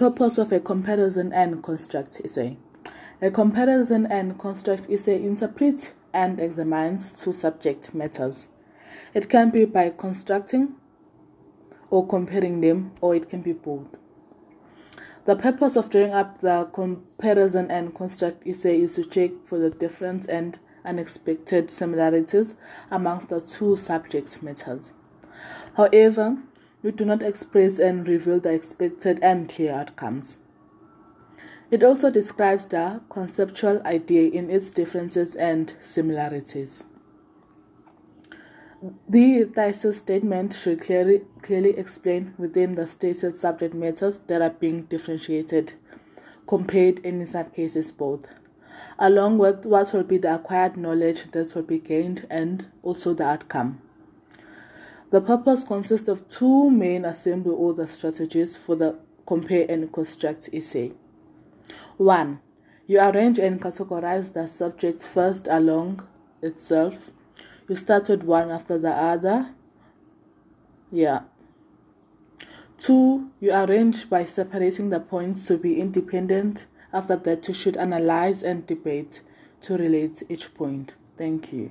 Purpose of a comparison and construct essay. A comparison and construct essay interprets and examines two subject matters. It can be by constructing or comparing them, or it can be both. The purpose of drawing up the comparison and construct essay is to check for the difference and unexpected similarities amongst the two subject matters. However, you do not express and reveal the expected and clear outcomes. It also describes the conceptual idea in its differences and similarities. The thesis statement should clearly, clearly explain within the stated subject matters that are being differentiated, compared, and in some cases both, along with what will be the acquired knowledge that will be gained and also the outcome. The purpose consists of two main assembly order strategies for the compare and construct essay. 1. You arrange and categorize the subject first along itself. You start with one after the other. Yeah. 2. You arrange by separating the points to be independent. After that, you should analyze and debate to relate each point. Thank you.